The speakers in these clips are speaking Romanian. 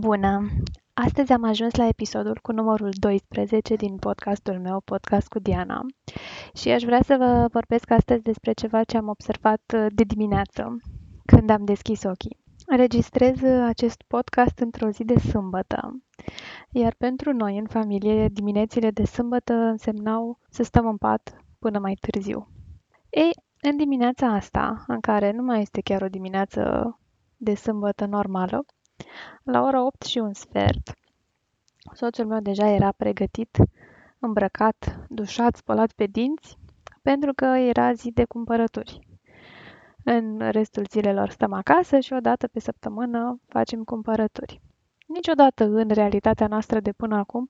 Bună! Astăzi am ajuns la episodul cu numărul 12 din podcastul meu, Podcast cu Diana. Și aș vrea să vă vorbesc astăzi despre ceva ce am observat uh, de dimineață, când am deschis ochii. Înregistrez uh, acest podcast într-o zi de sâmbătă, iar pentru noi, în familie, diminețile de sâmbătă însemnau să stăm în pat până mai târziu. Ei, în dimineața asta, în care nu mai este chiar o dimineață de sâmbătă normală, la ora 8 și un sfert, soțul meu deja era pregătit, îmbrăcat, dușat, spălat pe dinți, pentru că era zi de cumpărături. În restul zilelor stăm acasă și o dată pe săptămână facem cumpărături. Niciodată în realitatea noastră de până acum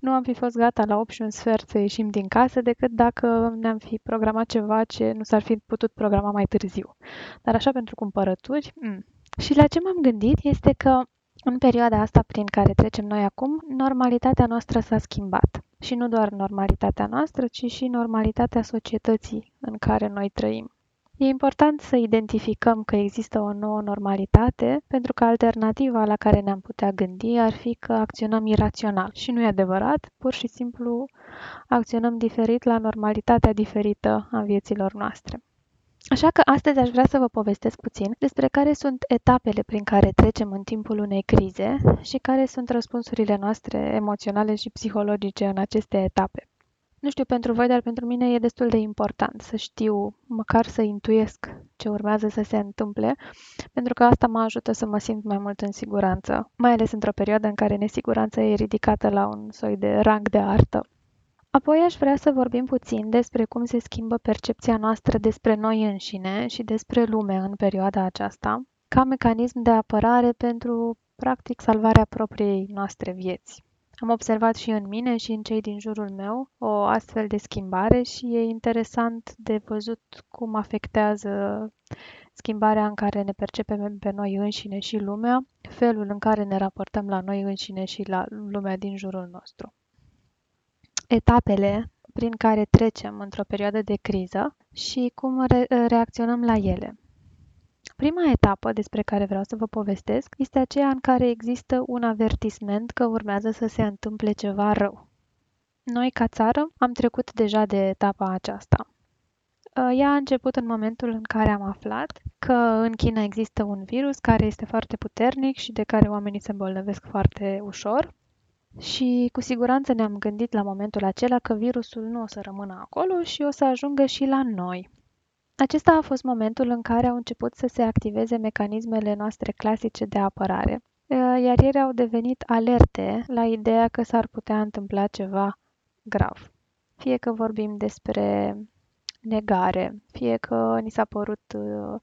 nu am fi fost gata la 8 și un sfert să ieșim din casă decât dacă ne-am fi programat ceva ce nu s-ar fi putut programa mai târziu. Dar așa pentru cumpărături, mm, și la ce m-am gândit este că în perioada asta prin care trecem noi acum, normalitatea noastră s-a schimbat. Și nu doar normalitatea noastră, ci și normalitatea societății în care noi trăim. E important să identificăm că există o nouă normalitate, pentru că alternativa la care ne-am putea gândi ar fi că acționăm irațional. Și nu e adevărat, pur și simplu acționăm diferit la normalitatea diferită a vieților noastre. Așa că astăzi aș vrea să vă povestesc puțin despre care sunt etapele prin care trecem în timpul unei crize și care sunt răspunsurile noastre emoționale și psihologice în aceste etape. Nu știu pentru voi, dar pentru mine e destul de important să știu, măcar să intuiesc ce urmează să se întâmple, pentru că asta mă ajută să mă simt mai mult în siguranță, mai ales într-o perioadă în care nesiguranța e ridicată la un soi de rang de artă. Apoi aș vrea să vorbim puțin despre cum se schimbă percepția noastră despre noi înșine și despre lume în perioada aceasta, ca mecanism de apărare pentru, practic, salvarea propriei noastre vieți. Am observat și în mine și în cei din jurul meu o astfel de schimbare și e interesant de văzut cum afectează schimbarea în care ne percepem pe noi înșine și lumea, felul în care ne raportăm la noi înșine și la lumea din jurul nostru etapele prin care trecem într-o perioadă de criză și cum re- reacționăm la ele. Prima etapă despre care vreau să vă povestesc este aceea în care există un avertisment că urmează să se întâmple ceva rău. Noi, ca țară, am trecut deja de etapa aceasta. Ea a început în momentul în care am aflat că în China există un virus care este foarte puternic și de care oamenii se îmbolnăvesc foarte ușor și cu siguranță ne-am gândit la momentul acela că virusul nu o să rămână acolo și o să ajungă și la noi. Acesta a fost momentul în care au început să se activeze mecanismele noastre clasice de apărare, iar ele au devenit alerte la ideea că s-ar putea întâmpla ceva grav. Fie că vorbim despre negare, fie că ni s-a părut uh,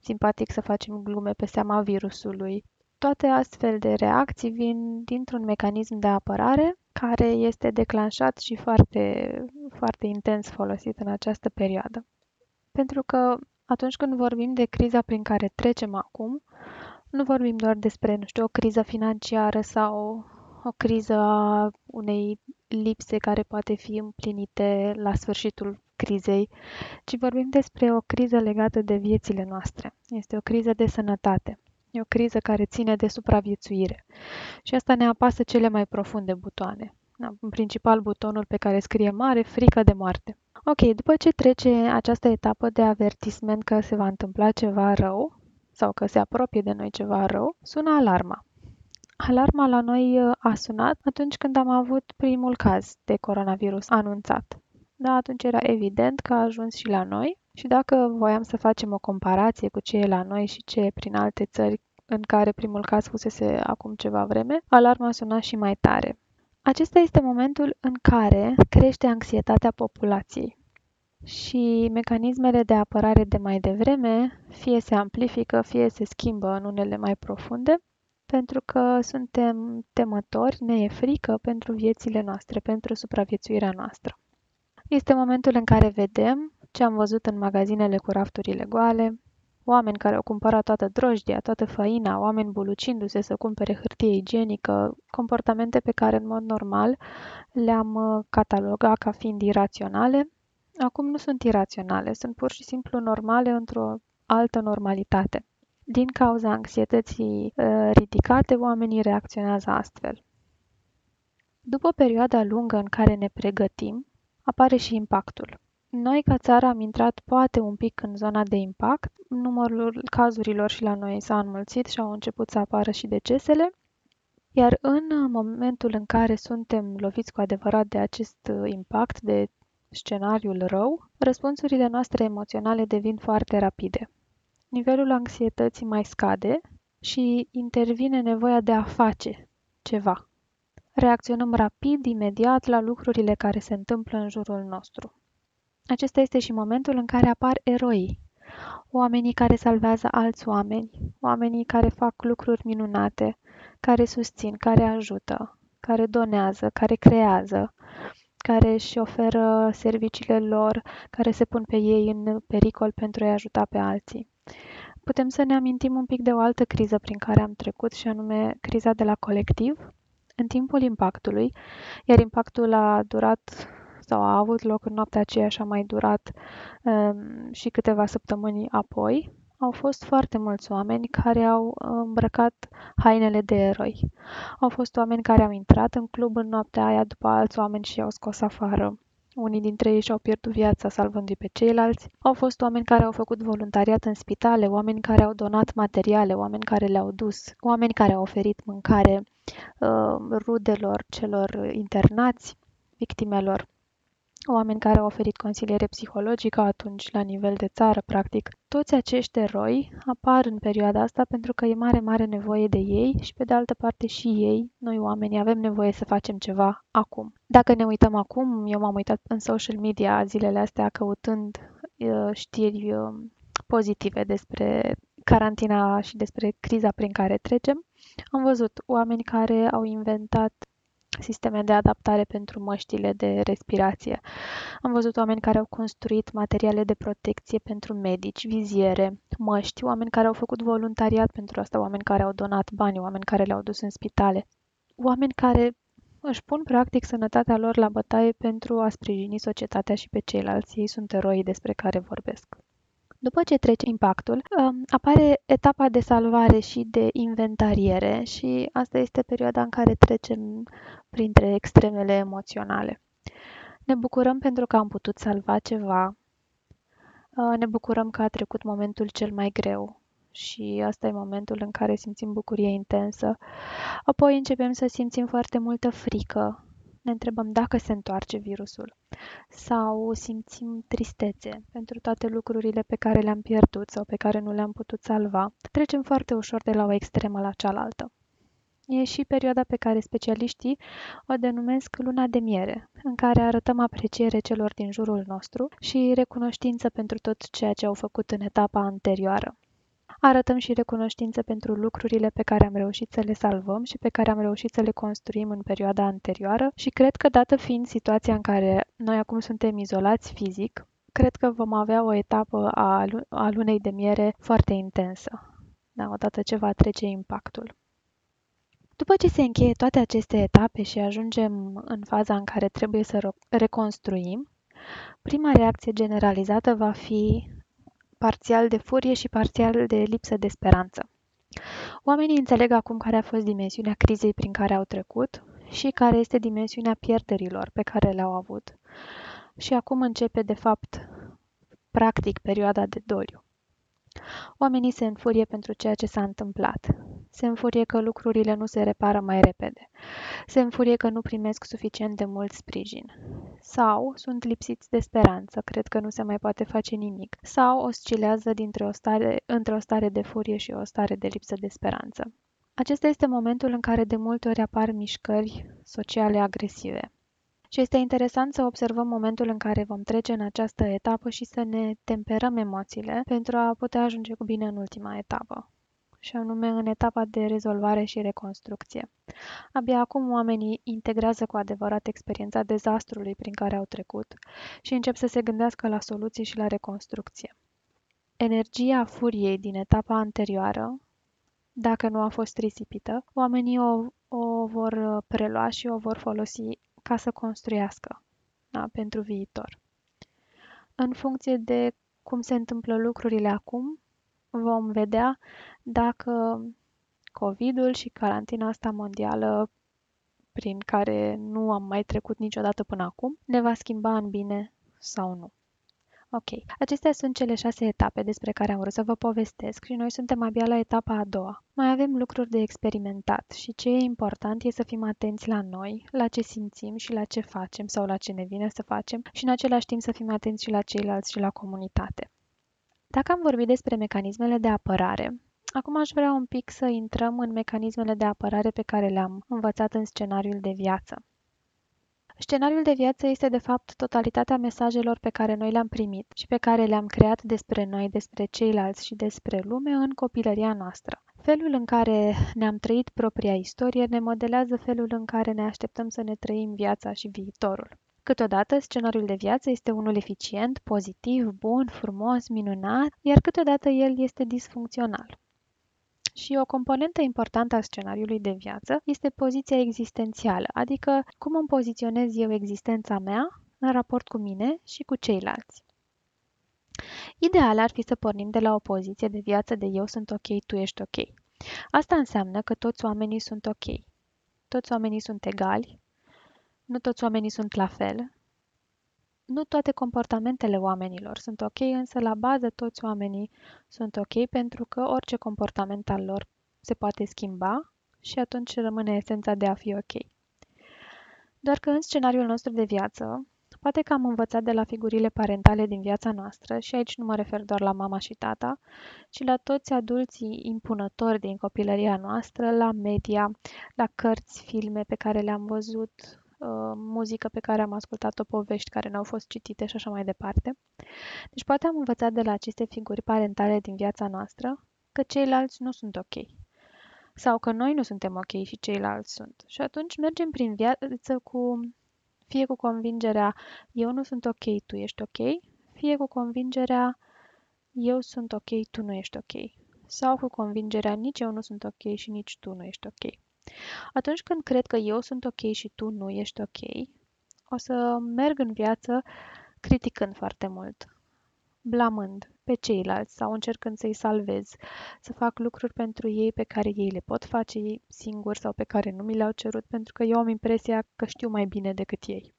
simpatic să facem glume pe seama virusului, toate astfel de reacții vin dintr-un mecanism de apărare care este declanșat și foarte, foarte intens folosit în această perioadă. Pentru că atunci când vorbim de criza prin care trecem acum, nu vorbim doar despre, nu știu, o criză financiară sau o criză a unei lipse care poate fi împlinite la sfârșitul crizei, ci vorbim despre o criză legată de viețile noastre. Este o criză de sănătate. E o criză care ține de supraviețuire. Și asta ne apasă cele mai profunde butoane. Da, în principal butonul pe care scrie mare, frică de moarte. Ok, după ce trece această etapă de avertisment că se va întâmpla ceva rău sau că se apropie de noi ceva rău, sună alarma. Alarma la noi uh, a sunat atunci când am avut primul caz de coronavirus anunțat. Da, atunci era evident că a ajuns și la noi și dacă voiam să facem o comparație cu ce e la noi și ce e prin alte țări în care primul caz fusese acum ceva vreme, alarma suna și mai tare. Acesta este momentul în care crește anxietatea populației și mecanismele de apărare de mai devreme fie se amplifică, fie se schimbă în unele mai profunde, pentru că suntem temători, ne e frică pentru viețile noastre, pentru supraviețuirea noastră. Este momentul în care vedem ce am văzut în magazinele cu rafturile goale, oameni care au cumpărat toată drojdia, toată făina, oameni bulucindu-se să cumpere hârtie igienică, comportamente pe care în mod normal le-am uh, catalogat ca fiind iraționale, acum nu sunt iraționale, sunt pur și simplu normale într-o altă normalitate. din cauza anxietății uh, ridicate, oamenii reacționează astfel. După perioada lungă în care ne pregătim, apare și impactul. Noi, ca țară, am intrat poate un pic în zona de impact. Numărul cazurilor și la noi s-a înmulțit și au început să apară și decesele. Iar în momentul în care suntem loviți cu adevărat de acest impact, de scenariul rău, răspunsurile noastre emoționale devin foarte rapide. Nivelul anxietății mai scade și intervine nevoia de a face ceva. Reacționăm rapid, imediat, la lucrurile care se întâmplă în jurul nostru. Acesta este și momentul în care apar eroi, oamenii care salvează alți oameni, oamenii care fac lucruri minunate, care susțin, care ajută, care donează, care creează, care își oferă serviciile lor, care se pun pe ei în pericol pentru a-i ajuta pe alții. Putem să ne amintim un pic de o altă criză prin care am trecut și anume criza de la colectiv, în timpul impactului, iar impactul a durat sau a avut loc în noaptea aceea și a mai durat um, și câteva săptămâni apoi, au fost foarte mulți oameni care au îmbrăcat hainele de eroi. Au fost oameni care au intrat în club în noaptea aia după alți oameni și i-au scos afară. Unii dintre ei și-au pierdut viața salvându-i pe ceilalți. Au fost oameni care au făcut voluntariat în spitale, oameni care au donat materiale, oameni care le-au dus, oameni care au oferit mâncare uh, rudelor celor internați, victimelor oameni care au oferit consiliere psihologică atunci la nivel de țară, practic. Toți acești eroi apar în perioada asta pentru că e mare, mare nevoie de ei și pe de altă parte și ei, noi oamenii, avem nevoie să facem ceva acum. Dacă ne uităm acum, eu m-am uitat în social media zilele astea căutând uh, știri uh, pozitive despre carantina și despre criza prin care trecem. Am văzut oameni care au inventat sisteme de adaptare pentru măștile de respirație. Am văzut oameni care au construit materiale de protecție pentru medici, viziere, măști, oameni care au făcut voluntariat pentru asta, oameni care au donat bani, oameni care le-au dus în spitale, oameni care își pun practic sănătatea lor la bătaie pentru a sprijini societatea și pe ceilalți. Ei sunt eroi despre care vorbesc. După ce trece impactul, um, apare etapa de salvare și de inventariere și asta este perioada în care trecem printre extremele emoționale. Ne bucurăm pentru că am putut salva ceva, uh, ne bucurăm că a trecut momentul cel mai greu și asta e momentul în care simțim bucurie intensă. Apoi începem să simțim foarte multă frică, ne întrebăm dacă se întoarce virusul sau simțim tristețe pentru toate lucrurile pe care le-am pierdut sau pe care nu le-am putut salva. Trecem foarte ușor de la o extremă la cealaltă. E și perioada pe care specialiștii o denumesc luna de miere, în care arătăm apreciere celor din jurul nostru și recunoștință pentru tot ceea ce au făcut în etapa anterioară. Arătăm și recunoștință pentru lucrurile pe care am reușit să le salvăm și pe care am reușit să le construim în perioada anterioară și cred că, dată fiind situația în care noi acum suntem izolați fizic, cred că vom avea o etapă a, a lunei de miere foarte intensă, da, odată ce va trece impactul. După ce se încheie toate aceste etape și ajungem în faza în care trebuie să reconstruim, prima reacție generalizată va fi parțial de furie și parțial de lipsă de speranță. Oamenii înțeleg acum care a fost dimensiunea crizei prin care au trecut și care este dimensiunea pierderilor pe care le-au avut. Și acum începe, de fapt, practic, perioada de doliu. Oamenii se înfurie pentru ceea ce s-a întâmplat. Se înfurie că lucrurile nu se repară mai repede. Se înfurie că nu primesc suficient de mult sprijin. Sau sunt lipsiți de speranță, cred că nu se mai poate face nimic. Sau oscilează dintre o stare, între o stare de furie și o stare de lipsă de speranță. Acesta este momentul în care de multe ori apar mișcări sociale agresive. Și este interesant să observăm momentul în care vom trece în această etapă și să ne temperăm emoțiile pentru a putea ajunge cu bine în ultima etapă și anume în etapa de rezolvare și reconstrucție. Abia acum oamenii integrează cu adevărat experiența dezastrului prin care au trecut și încep să se gândească la soluții și la reconstrucție. Energia furiei din etapa anterioară, dacă nu a fost risipită, oamenii o, o vor prelua și o vor folosi ca să construiască da, pentru viitor. În funcție de cum se întâmplă lucrurile acum, vom vedea dacă COVID-ul și carantina asta mondială prin care nu am mai trecut niciodată până acum, ne va schimba în bine sau nu. Ok, acestea sunt cele șase etape despre care am vrut să vă povestesc și noi suntem abia la etapa a doua. Mai avem lucruri de experimentat și ce e important e să fim atenți la noi, la ce simțim și la ce facem sau la ce ne vine să facem și în același timp să fim atenți și la ceilalți și la comunitate. Dacă am vorbit despre mecanismele de apărare, acum aș vrea un pic să intrăm în mecanismele de apărare pe care le-am învățat în scenariul de viață. Scenariul de viață este de fapt totalitatea mesajelor pe care noi le-am primit și pe care le-am creat despre noi, despre ceilalți și despre lume în copilăria noastră. Felul în care ne-am trăit propria istorie ne modelează felul în care ne așteptăm să ne trăim viața și viitorul. Câteodată, scenariul de viață este unul eficient, pozitiv, bun, frumos, minunat, iar câteodată el este disfuncțional. Și o componentă importantă a scenariului de viață este poziția existențială, adică cum îmi poziționez eu existența mea în raport cu mine și cu ceilalți. Ideal ar fi să pornim de la o poziție de viață de eu sunt ok, tu ești ok. Asta înseamnă că toți oamenii sunt ok. Toți oamenii sunt egali, nu toți oamenii sunt la fel, nu toate comportamentele oamenilor sunt ok, însă la bază toți oamenii sunt ok pentru că orice comportament al lor se poate schimba și atunci rămâne esența de a fi ok. Doar că în scenariul nostru de viață, poate că am învățat de la figurile parentale din viața noastră, și aici nu mă refer doar la mama și tata, ci la toți adulții impunători din copilăria noastră, la media, la cărți, filme pe care le-am văzut, Uh, muzică pe care am ascultat-o, povești care n-au fost citite și așa mai departe. Deci poate am învățat de la aceste figuri parentale din viața noastră că ceilalți nu sunt ok. Sau că noi nu suntem ok și ceilalți sunt. Și atunci mergem prin viață cu fie cu convingerea eu nu sunt ok, tu ești ok, fie cu convingerea eu sunt ok, tu nu ești ok. Sau cu convingerea nici eu nu sunt ok și nici tu nu ești ok. Atunci când cred că eu sunt ok și tu nu ești ok, o să merg în viață criticând foarte mult, blamând pe ceilalți sau încercând să-i salvez, să fac lucruri pentru ei pe care ei le pot face ei singuri sau pe care nu mi le-au cerut, pentru că eu am impresia că știu mai bine decât ei.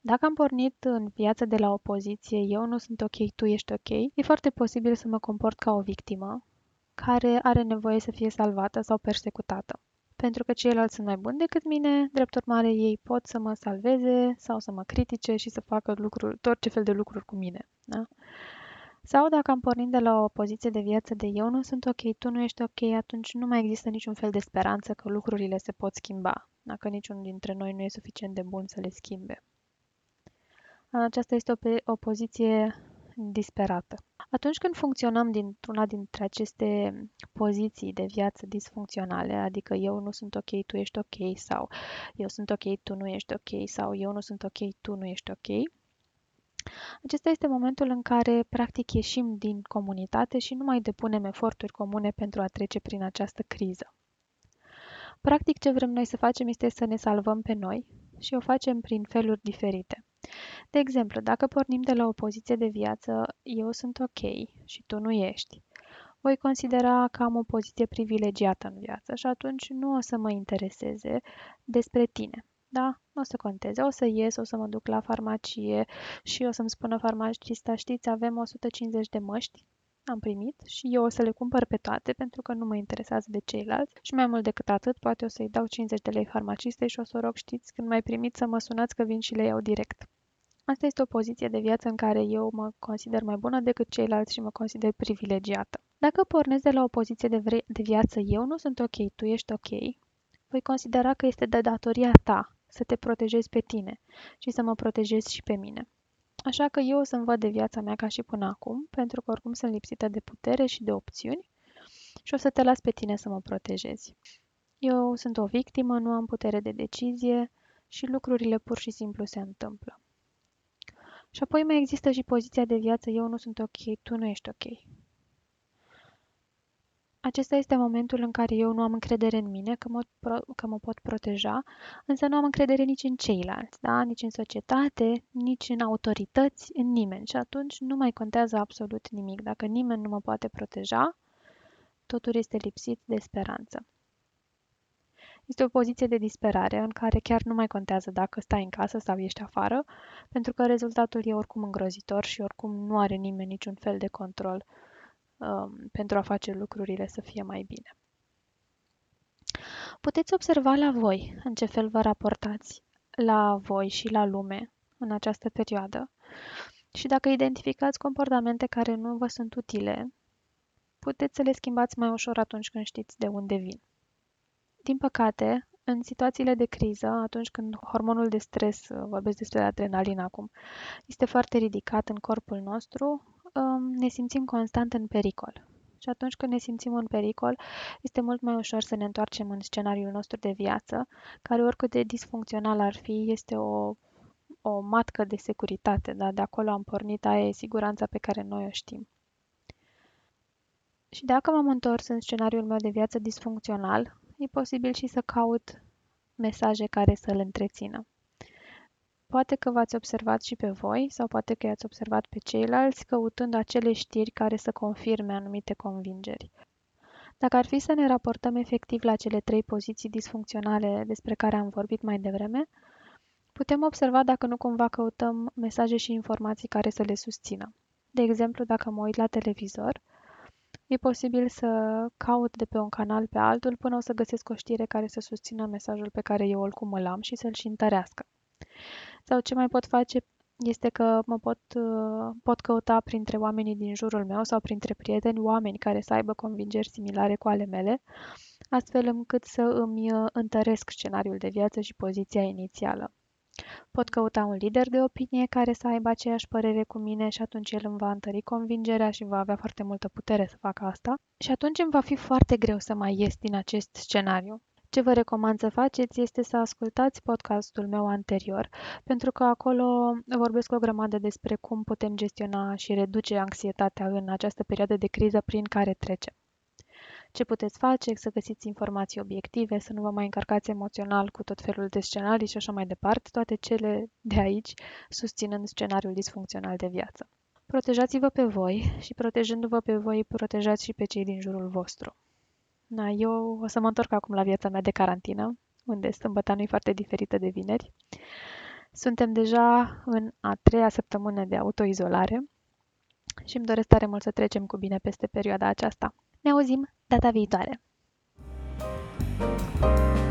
Dacă am pornit în viață de la o poziție, eu nu sunt ok, tu ești ok, e foarte posibil să mă comport ca o victimă care are nevoie să fie salvată sau persecutată pentru că ceilalți sunt mai buni decât mine, drept urmare ei pot să mă salveze sau să mă critique și să facă lucruri, tot ce fel de lucruri cu mine. Da? Sau dacă am pornit de la o poziție de viață de eu nu sunt ok, tu nu ești ok, atunci nu mai există niciun fel de speranță că lucrurile se pot schimba, dacă niciunul dintre noi nu e suficient de bun să le schimbe. Aceasta este o, o poziție disperată. Atunci când funcționăm dintr-una dintre aceste poziții de viață disfuncționale, adică eu nu sunt ok, tu ești ok, sau eu sunt ok, tu nu ești ok, sau eu nu sunt ok, tu nu ești ok, acesta este momentul în care practic ieșim din comunitate și nu mai depunem eforturi comune pentru a trece prin această criză. Practic ce vrem noi să facem este să ne salvăm pe noi și o facem prin feluri diferite. De exemplu, dacă pornim de la o poziție de viață, eu sunt ok și tu nu ești, voi considera că am o poziție privilegiată în viață și atunci nu o să mă intereseze despre tine. Da? Nu o să conteze. O să ies, o să mă duc la farmacie și o să-mi spună farmacista, știți, avem 150 de măști, am primit și eu o să le cumpăr pe toate pentru că nu mă interesează de ceilalți și mai mult decât atât, poate o să-i dau 50 de lei farmacistei și o să o rog, știți, când mai primiți să mă sunați că vin și le iau direct. Asta este o poziție de viață în care eu mă consider mai bună decât ceilalți și mă consider privilegiată. Dacă pornesc de la o poziție de, vre- de viață eu nu sunt ok, tu ești ok, voi considera că este de datoria ta să te protejezi pe tine și să mă protejezi și pe mine. Așa că eu o să-mi văd de viața mea ca și până acum, pentru că oricum sunt lipsită de putere și de opțiuni și o să te las pe tine să mă protejezi. Eu sunt o victimă, nu am putere de decizie și lucrurile pur și simplu se întâmplă. Și apoi mai există și poziția de viață, eu nu sunt ok, tu nu ești ok. acesta este momentul în care eu nu am încredere în mine că mă, că mă pot proteja, însă nu am încredere nici în ceilalți, da? nici în societate, nici în autorități, în nimeni. Și atunci nu mai contează absolut nimic. Dacă nimeni nu mă poate proteja, totul este lipsit de speranță. Este o poziție de disperare în care chiar nu mai contează dacă stai în casă sau ești afară, pentru că rezultatul e oricum îngrozitor și oricum nu are nimeni niciun fel de control um, pentru a face lucrurile să fie mai bine. Puteți observa la voi în ce fel vă raportați la voi și la lume în această perioadă și dacă identificați comportamente care nu vă sunt utile, puteți să le schimbați mai ușor atunci când știți de unde vin. Din păcate, în situațiile de criză, atunci când hormonul de stres, vorbesc despre adrenalina acum, este foarte ridicat în corpul nostru, ne simțim constant în pericol. Și atunci când ne simțim în pericol, este mult mai ușor să ne întoarcem în scenariul nostru de viață, care oricât de disfuncțional ar fi, este o, o matcă de securitate. Da? De acolo am pornit, aia e siguranța pe care noi o știm. Și dacă m-am întors în scenariul meu de viață disfuncțional, e posibil și să caut mesaje care să-l întrețină. Poate că v-ați observat și pe voi sau poate că i-ați observat pe ceilalți căutând acele știri care să confirme anumite convingeri. Dacă ar fi să ne raportăm efectiv la cele trei poziții disfuncționale despre care am vorbit mai devreme, putem observa dacă nu cumva căutăm mesaje și informații care să le susțină. De exemplu, dacă mă uit la televizor, e posibil să caut de pe un canal pe altul până o să găsesc o știre care să susțină mesajul pe care eu oricum îl am și să-l și întărească. Sau ce mai pot face este că mă pot, uh, pot căuta printre oamenii din jurul meu sau printre prieteni oameni care să aibă convingeri similare cu ale mele, astfel încât să îmi uh, întăresc scenariul de viață și poziția inițială. Pot căuta un lider de opinie care să aibă aceeași părere cu mine și atunci el îmi va întări convingerea și va avea foarte multă putere să facă asta. Și atunci îmi va fi foarte greu să mai ies din acest scenariu. Ce vă recomand să faceți este să ascultați podcastul meu anterior, pentru că acolo vorbesc o grămadă despre cum putem gestiona și reduce anxietatea în această perioadă de criză prin care trecem. Ce puteți face, să găsiți informații obiective, să nu vă mai încărcați emoțional cu tot felul de scenarii și așa mai departe, toate cele de aici susținând scenariul disfuncțional de viață. Protejați-vă pe voi și protejându-vă pe voi, protejați și pe cei din jurul vostru. Da, eu o să mă întorc acum la viața mea de carantină, unde sâmbăta nu e foarte diferită de vineri. Suntem deja în a treia săptămână de autoizolare și îmi doresc tare mult să trecem cu bine peste perioada aceasta. Ne auzim data viitoare! thank you